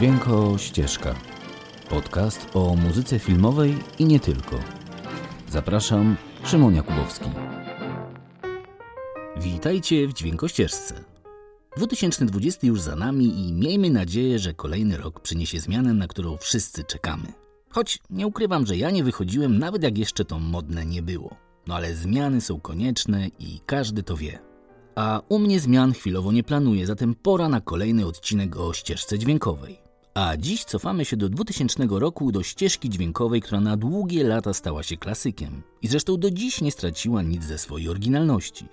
Dźwięko Ścieżka. Podcast o muzyce filmowej i nie tylko. Zapraszam, Szymon Jakubowski. Witajcie w Dźwięko Ścieżce. 2020 już za nami i miejmy nadzieję, że kolejny rok przyniesie zmianę, na którą wszyscy czekamy. Choć nie ukrywam, że ja nie wychodziłem nawet jak jeszcze to modne nie było. No ale zmiany są konieczne i każdy to wie. A u mnie zmian chwilowo nie planuję, zatem pora na kolejny odcinek o ścieżce dźwiękowej. A dziś cofamy się do 2000 roku do ścieżki dźwiękowej, która na długie lata stała się klasykiem i zresztą do dziś nie straciła nic ze swojej oryginalności.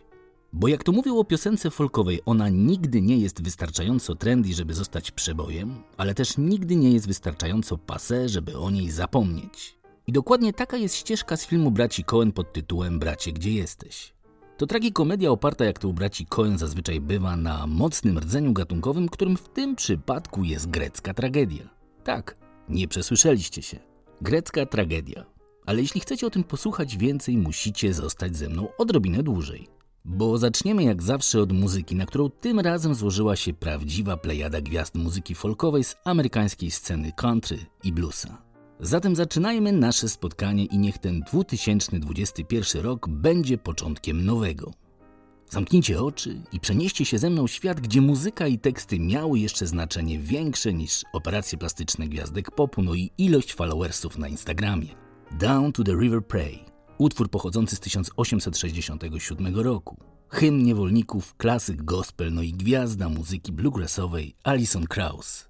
Bo jak to mówią o piosence folkowej, ona nigdy nie jest wystarczająco trendy, żeby zostać przebojem, ale też nigdy nie jest wystarczająco passé, żeby o niej zapomnieć. I dokładnie taka jest ścieżka z filmu braci Cohen pod tytułem Bracie, gdzie jesteś? To tragikomedia oparta, jak to u braci Cohen zazwyczaj bywa, na mocnym rdzeniu gatunkowym, którym w tym przypadku jest grecka tragedia. Tak, nie przesłyszeliście się. Grecka tragedia. Ale jeśli chcecie o tym posłuchać więcej, musicie zostać ze mną odrobinę dłużej. Bo zaczniemy jak zawsze od muzyki, na którą tym razem złożyła się prawdziwa plejada gwiazd muzyki folkowej z amerykańskiej sceny country i bluesa. Zatem zaczynajmy nasze spotkanie i niech ten 2021 rok będzie początkiem nowego. Zamknijcie oczy i przenieście się ze mną w świat, gdzie muzyka i teksty miały jeszcze znaczenie większe niż operacje plastyczne gwiazdek popu, no i ilość followersów na Instagramie. Down to the River Pray, utwór pochodzący z 1867 roku. Hymn niewolników, klasyk gospel, no i gwiazda muzyki bluegrassowej Alison Krauss.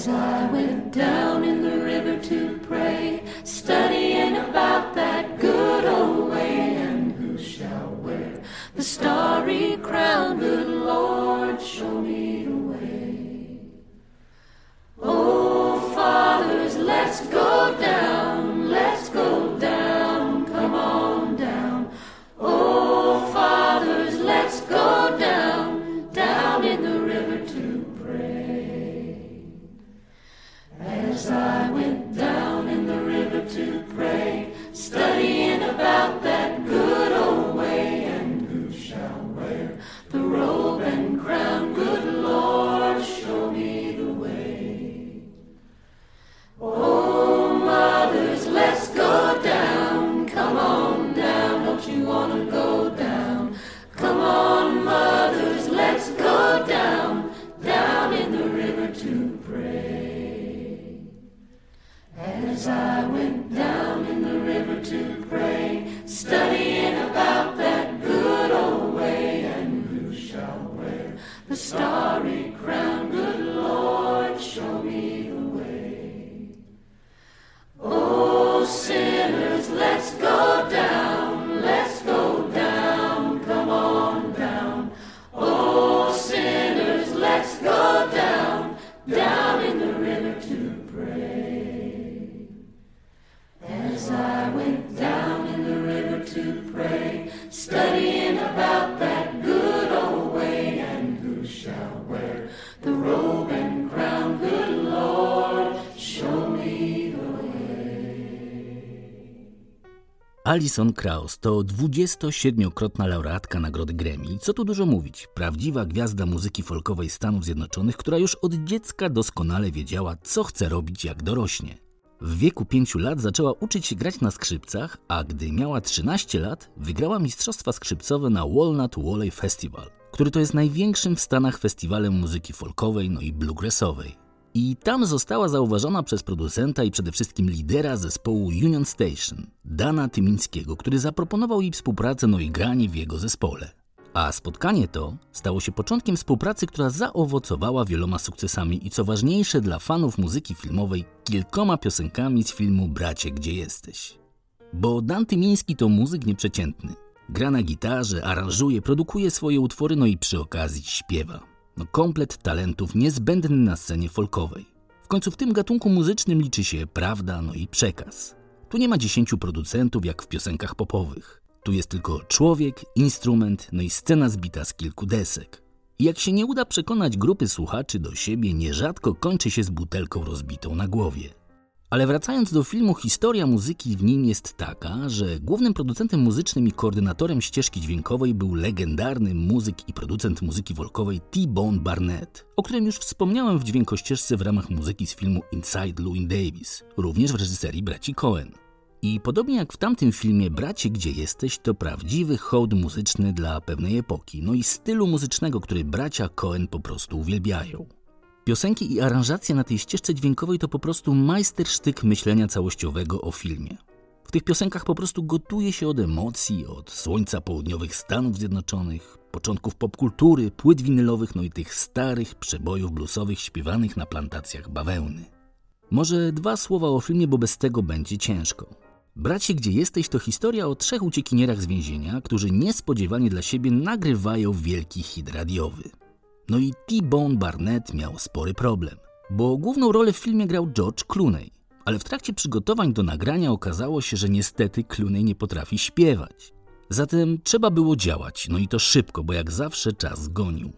As I went down in the river to pray, Alison Krauss to 27-krotna laureatka Nagrody Grammy. Co tu dużo mówić, prawdziwa gwiazda muzyki folkowej Stanów Zjednoczonych, która już od dziecka doskonale wiedziała, co chce robić jak dorośnie. W wieku 5 lat zaczęła uczyć się grać na skrzypcach, a gdy miała 13 lat, wygrała mistrzostwa skrzypcowe na Walnut Valley Festival, który to jest największym w Stanach festiwalem muzyki folkowej, no i bluegrassowej. I tam została zauważona przez producenta i przede wszystkim lidera zespołu Union Station, Dana Tymińskiego, który zaproponował jej współpracę, no i granie w jego zespole. A spotkanie to stało się początkiem współpracy, która zaowocowała wieloma sukcesami i co ważniejsze dla fanów muzyki filmowej, kilkoma piosenkami z filmu Bracie, gdzie jesteś. Bo Dan Tymiński to muzyk nieprzeciętny. Gra na gitarze, aranżuje, produkuje swoje utwory, no i przy okazji śpiewa. No komplet talentów niezbędny na scenie folkowej. W końcu w tym gatunku muzycznym liczy się prawda, no i przekaz. Tu nie ma dziesięciu producentów jak w piosenkach popowych. Tu jest tylko człowiek, instrument, no i scena zbita z kilku desek. I jak się nie uda przekonać grupy słuchaczy do siebie, nierzadko kończy się z butelką rozbitą na głowie. Ale wracając do filmu, historia muzyki w nim jest taka, że głównym producentem muzycznym i koordynatorem ścieżki dźwiękowej był legendarny muzyk i producent muzyki wolkowej T-Bone Barnett, o którym już wspomniałem w dźwiękościeżce w ramach muzyki z filmu Inside Louis Davis, również w reżyserii braci Cohen. I podobnie jak w tamtym filmie Bracie, gdzie jesteś, to prawdziwy hołd muzyczny dla pewnej epoki, no i stylu muzycznego, który bracia Cohen po prostu uwielbiają. Piosenki i aranżacje na tej ścieżce dźwiękowej to po prostu majstersztyk myślenia całościowego o filmie. W tych piosenkach po prostu gotuje się od emocji, od słońca południowych Stanów Zjednoczonych, początków popkultury, płyt winylowych, no i tych starych przebojów bluesowych śpiewanych na plantacjach bawełny. Może dwa słowa o filmie, bo bez tego będzie ciężko. Bracie, gdzie jesteś to historia o trzech uciekinierach z więzienia, którzy niespodziewanie dla siebie nagrywają wielki hit radiowy. No i T-Bone Barnett miał spory problem, bo główną rolę w filmie grał George Clooney, ale w trakcie przygotowań do nagrania okazało się, że niestety Clooney nie potrafi śpiewać. Zatem trzeba było działać, no i to szybko, bo jak zawsze czas gonił.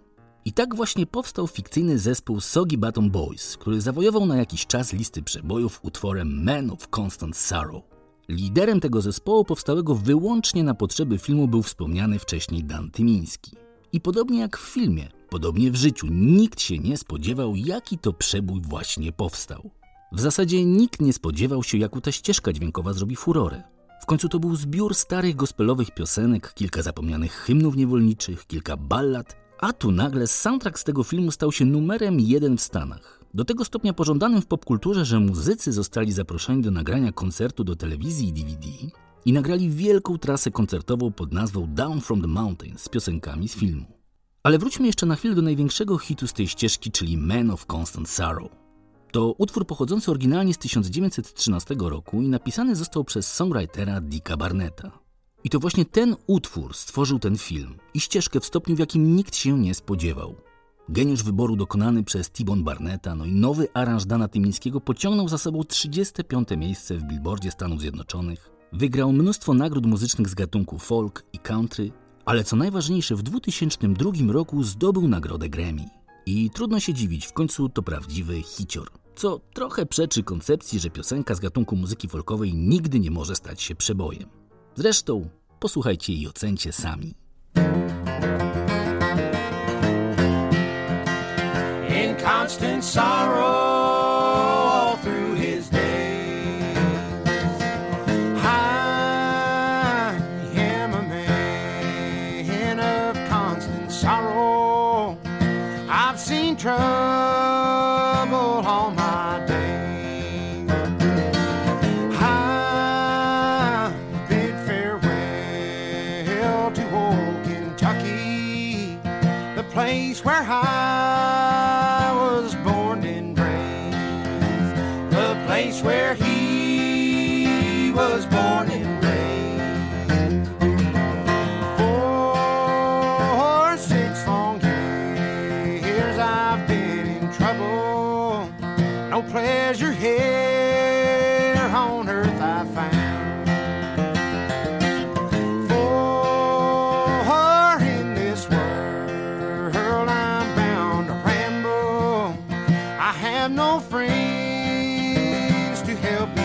I tak właśnie powstał fikcyjny zespół Soggy Bottom Boys, który zawojował na jakiś czas listy przebojów utworem Man of Constant Sorrow. Liderem tego zespołu powstałego wyłącznie na potrzeby filmu był wspomniany wcześniej Dan Tymiński. I podobnie jak w filmie, podobnie w życiu, nikt się nie spodziewał, jaki to przebój właśnie powstał. W zasadzie nikt nie spodziewał się, jaką ta ścieżka dźwiękowa zrobi furorę. W końcu to był zbiór starych gospelowych piosenek, kilka zapomnianych hymnów niewolniczych, kilka ballad, a tu nagle soundtrack z tego filmu stał się numerem jeden w Stanach. Do tego stopnia pożądanym w popkulturze, że muzycy zostali zaproszeni do nagrania koncertu do telewizji i DVD i nagrali wielką trasę koncertową pod nazwą Down from the Mountains z piosenkami z filmu. Ale wróćmy jeszcze na chwilę do największego hitu z tej ścieżki, czyli Man of Constant Sorrow. To utwór pochodzący oryginalnie z 1913 roku i napisany został przez songwritera Dicka Barnetta. I to właśnie ten utwór stworzył ten film i ścieżkę w stopniu, w jakim nikt się nie spodziewał. Geniusz wyboru dokonany przez Tibon Barnetta, no i nowy aranż Dana Tymińskiego pociągnął za sobą 35. miejsce w Billboardzie Stanów Zjednoczonych. Wygrał mnóstwo nagród muzycznych z gatunku folk i country, ale co najważniejsze w 2002 roku zdobył nagrodę Grammy. I trudno się dziwić, w końcu to prawdziwy hicior. Co trochę przeczy koncepcji, że piosenka z gatunku muzyki folkowej nigdy nie może stać się przebojem. Zresztą posłuchajcie i ocencie sami. in constant no friends to help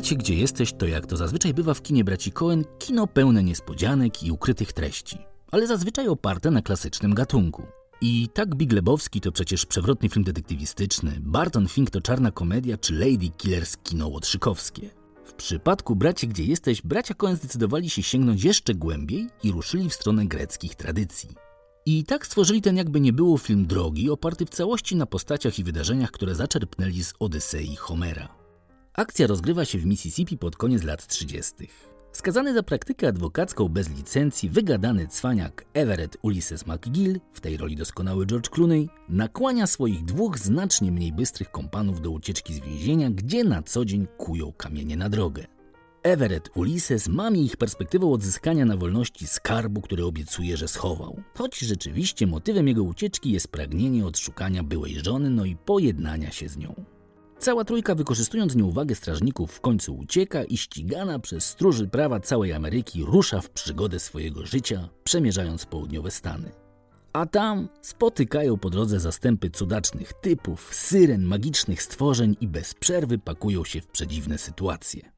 Bracie, gdzie jesteś, to jak to zazwyczaj bywa w kinie braci Coen, kino pełne niespodzianek i ukrytych treści, ale zazwyczaj oparte na klasycznym gatunku. I tak Big Lebowski to przecież przewrotny film detektywistyczny, Barton Fink to czarna komedia, czy Lady Killers kino łotrzykowskie. W przypadku Bracie, gdzie jesteś, bracia Coen zdecydowali się sięgnąć jeszcze głębiej i ruszyli w stronę greckich tradycji. I tak stworzyli ten jakby nie było film drogi, oparty w całości na postaciach i wydarzeniach, które zaczerpnęli z Odysei Homera. Akcja rozgrywa się w Mississippi pod koniec lat 30. Skazany za praktykę adwokacką bez licencji, wygadany cwaniak Everett Ulysses McGill, w tej roli doskonały George Clooney, nakłania swoich dwóch znacznie mniej bystrych kompanów do ucieczki z więzienia, gdzie na co dzień kują kamienie na drogę. Everett Ulysses mami ich perspektywą odzyskania na wolności skarbu, który obiecuje, że schował. Choć rzeczywiście motywem jego ucieczki jest pragnienie odszukania byłej żony, no i pojednania się z nią. Cała trójka, wykorzystując nieuwagę strażników, w końcu ucieka i ścigana przez stróży prawa całej Ameryki rusza w przygodę swojego życia, przemierzając południowe Stany. A tam spotykają po drodze zastępy cudacznych typów, syren, magicznych stworzeń i bez przerwy pakują się w przedziwne sytuacje.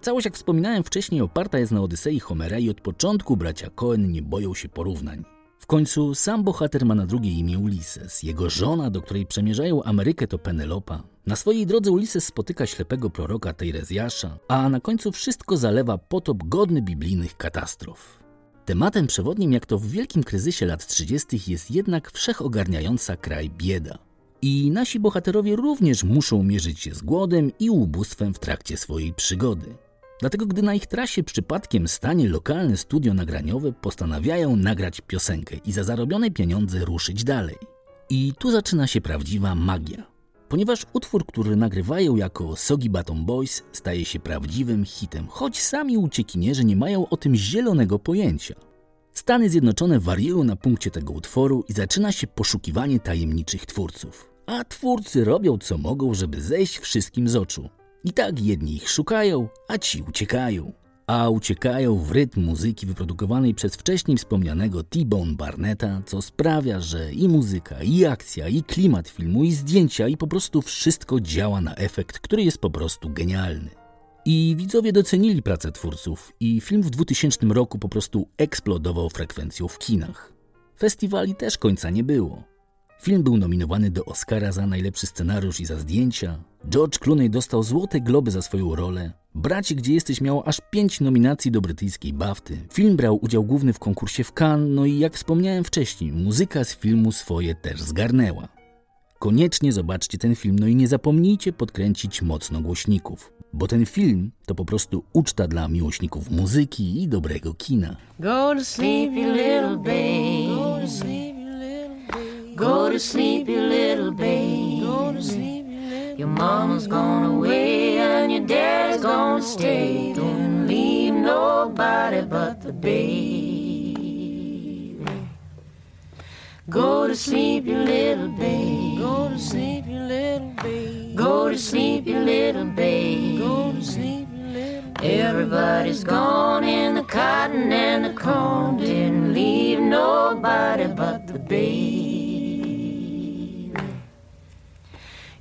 Całość, jak wspominałem wcześniej, oparta jest na Odysei Homera i od początku bracia Coen nie boją się porównań. W końcu sam bohater ma na drugie imię Ulises. Jego żona, do której przemierzają Amerykę, to Penelopa. Na swojej drodze Ulises spotyka ślepego proroka Tejrezjasza, a na końcu wszystko zalewa potop godny biblijnych katastrof. Tematem przewodnim, jak to w wielkim kryzysie lat 30., jest jednak wszechogarniająca kraj bieda. I nasi bohaterowie również muszą mierzyć się z głodem i ubóstwem w trakcie swojej przygody. Dlatego, gdy na ich trasie przypadkiem stanie lokalne studio nagraniowe, postanawiają nagrać piosenkę i za zarobione pieniądze ruszyć dalej. I tu zaczyna się prawdziwa magia. Ponieważ utwór, który nagrywają jako Soggy Baton Boys, staje się prawdziwym hitem, choć sami uciekinierzy nie mają o tym zielonego pojęcia. Stany Zjednoczone wariują na punkcie tego utworu i zaczyna się poszukiwanie tajemniczych twórców. A twórcy robią co mogą, żeby zejść wszystkim z oczu. I tak jedni ich szukają, a ci uciekają. A uciekają w rytm muzyki wyprodukowanej przez wcześniej wspomnianego T-Bone Barnetta, co sprawia, że i muzyka, i akcja, i klimat filmu, i zdjęcia, i po prostu wszystko działa na efekt, który jest po prostu genialny. I widzowie docenili pracę twórców i film w 2000 roku po prostu eksplodował frekwencją w kinach. Festiwali też końca nie było. Film był nominowany do Oscara za najlepszy scenariusz i za zdjęcia. George Clooney dostał Złote Globy za swoją rolę. Bracie, gdzie jesteś miało aż pięć nominacji do brytyjskiej Bafty. Film brał udział główny w konkursie w Cannes, no i jak wspomniałem wcześniej, muzyka z filmu swoje też zgarnęła. Koniecznie zobaczcie ten film, no i nie zapomnijcie podkręcić mocno głośników, bo ten film to po prostu uczta dla miłośników muzyki i dobrego kina. Go to sleep, you little babe. Go to sleep, you little babe. Your mama's gone away and your dad's gonna stay. Don't leave nobody but the baby. Go to sleep, you little babe. Go to sleep, you little babe. Go to sleep, you little babe. Go to sleep, you little babe. Everybody's gone in the cotton and the corn. Didn't leave nobody but the babe.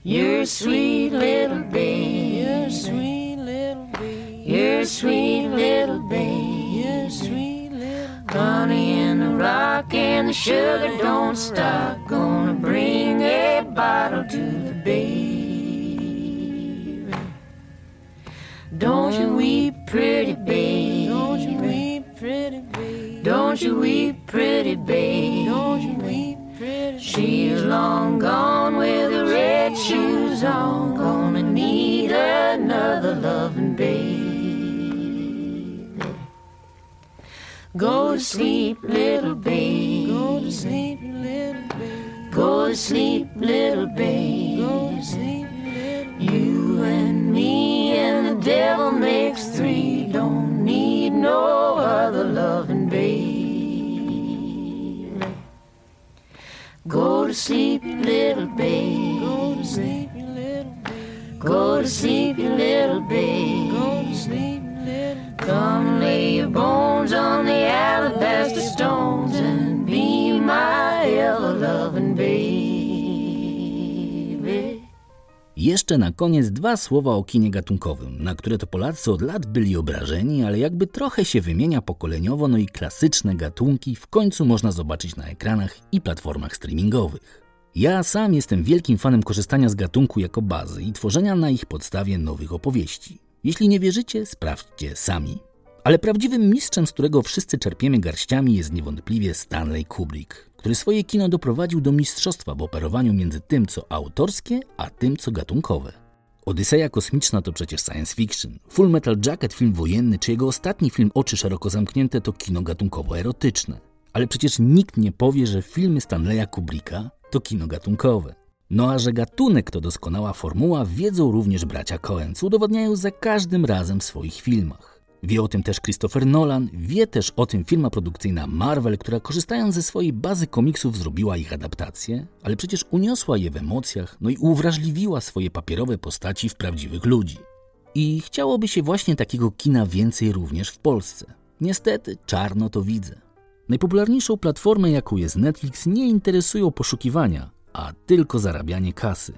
You're a sweet little babe. You're a sweet little babe. You're a sweet little babe. You're a sweet little Honey in the rock and the sugar don't stop. Gonna bring a bottle to the baby. Don't you weep, pretty baby. Don't you weep, pretty baby. Don't you weep, pretty babe. Don't you weep, pretty She's long gone shoes on. Gonna need another loving baby. Go to sleep, little baby. Go to sleep, little baby. Go to sleep, little baby. Go to sleep, little You and me and the devil makes three. Don't need no other loving baby. Go to sleep, little babe. Go to sleep, you little babe. Go to sleep, little Come lay your bones on the alabaster stones and be my ever loving baby. Jeszcze na koniec dwa słowa o kinie gatunkowym, na które to Polacy od lat byli obrażeni, ale jakby trochę się wymienia pokoleniowo, no i klasyczne gatunki w końcu można zobaczyć na ekranach i platformach streamingowych. Ja sam jestem wielkim fanem korzystania z gatunku jako bazy i tworzenia na ich podstawie nowych opowieści. Jeśli nie wierzycie, sprawdźcie sami. Ale prawdziwym mistrzem, z którego wszyscy czerpiemy garściami, jest niewątpliwie Stanley Kubrick, który swoje kino doprowadził do mistrzostwa w operowaniu między tym, co autorskie, a tym, co gatunkowe. Odyseja kosmiczna to przecież science fiction, Full Metal Jacket film wojenny, czy jego ostatni film Oczy szeroko zamknięte to kino gatunkowo-erotyczne. Ale przecież nikt nie powie, że filmy Stanleya Kubricka to kino gatunkowe. No a że gatunek to doskonała formuła, wiedzą również bracia Coen, co udowadniają za każdym razem w swoich filmach. Wie o tym też Christopher Nolan, wie też o tym firma produkcyjna Marvel, która korzystając ze swojej bazy komiksów zrobiła ich adaptację, ale przecież uniosła je w emocjach, no i uwrażliwiła swoje papierowe postaci w prawdziwych ludzi. I chciałoby się właśnie takiego kina więcej również w Polsce. Niestety, czarno to widzę. Najpopularniejszą platformę, jaką jest Netflix, nie interesują poszukiwania, a tylko zarabianie kasy.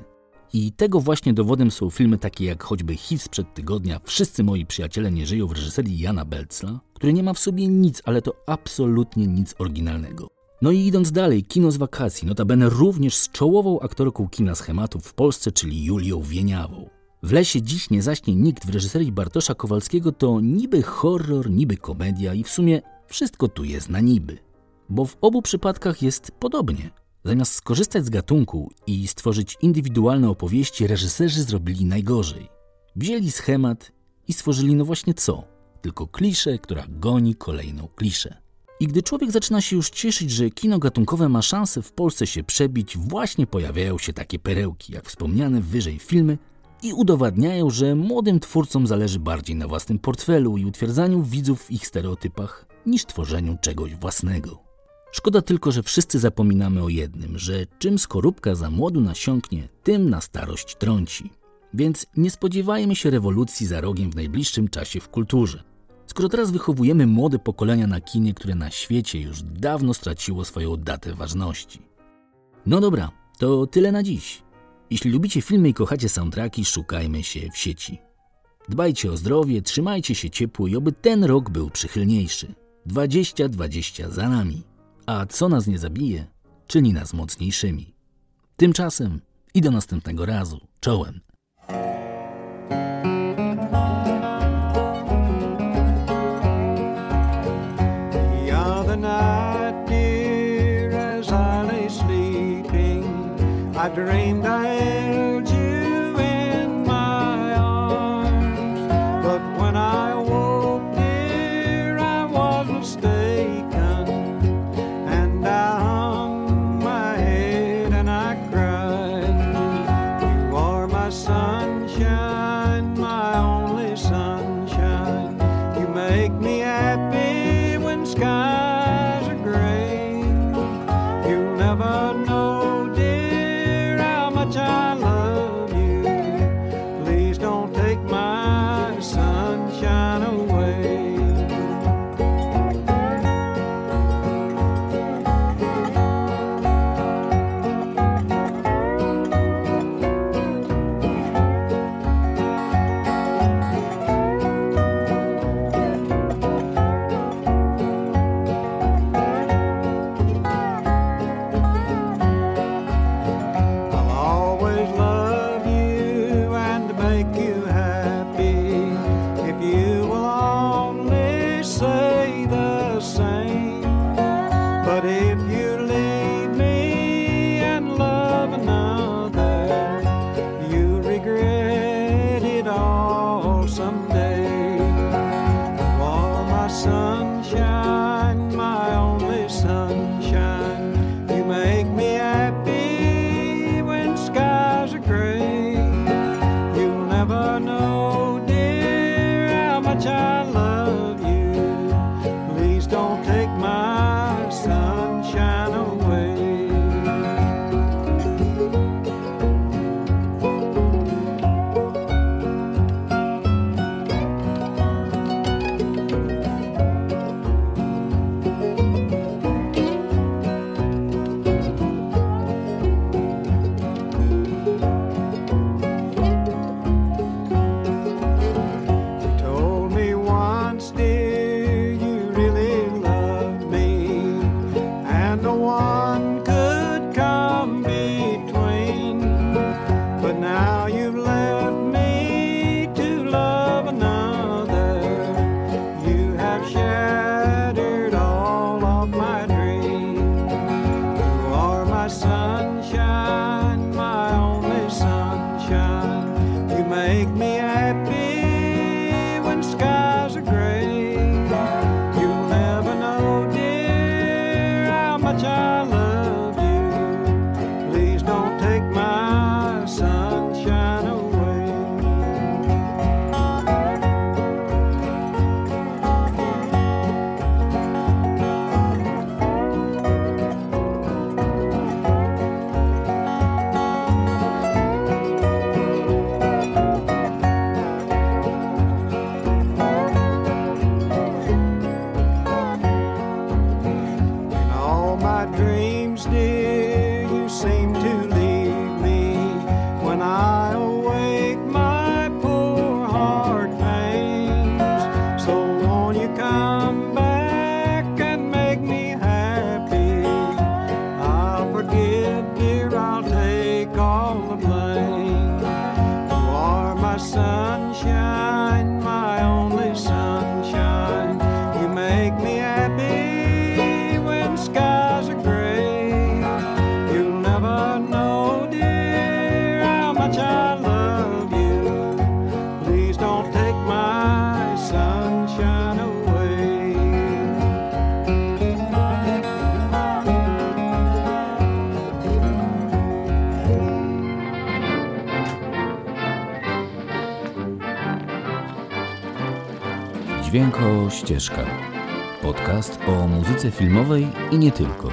I tego właśnie dowodem są filmy takie jak choćby Hit sprzed tygodnia Wszyscy moi przyjaciele nie żyją w reżyserii Jana Belcla, który nie ma w sobie nic, ale to absolutnie nic oryginalnego. No i idąc dalej, kino z wakacji, notabene również z czołową aktorką kina schematów w Polsce, czyli Julią Wieniawą. W lesie dziś nie zaśnie nikt w reżyserii Bartosza Kowalskiego to niby horror, niby komedia i w sumie wszystko tu jest na niby. Bo w obu przypadkach jest podobnie. Zamiast skorzystać z gatunku i stworzyć indywidualne opowieści, reżyserzy zrobili najgorzej. Wzięli schemat i stworzyli no właśnie co? Tylko kliszę, która goni kolejną kliszę. I gdy człowiek zaczyna się już cieszyć, że kino gatunkowe ma szansę w Polsce się przebić, właśnie pojawiają się takie perełki, jak wspomniane wyżej filmy, i udowadniają, że młodym twórcom zależy bardziej na własnym portfelu i utwierdzaniu widzów w ich stereotypach, niż tworzeniu czegoś własnego. Szkoda tylko, że wszyscy zapominamy o jednym, że czym skorupka za młodu nasiąknie, tym na starość trąci. Więc nie spodziewajmy się rewolucji za rogiem w najbliższym czasie w kulturze. Skoro teraz wychowujemy młode pokolenia na kinie, które na świecie już dawno straciło swoją datę ważności. No dobra, to tyle na dziś. Jeśli lubicie filmy i kochacie soundtracki, szukajmy się w sieci. Dbajcie o zdrowie, trzymajcie się ciepło i oby ten rok był przychylniejszy. 2020 za nami a co nas nie zabije, czyni nas mocniejszymi. Tymczasem i do następnego razu. Czołem. I dreamed Dźwięko Ścieżka. Podcast o muzyce filmowej i nie tylko.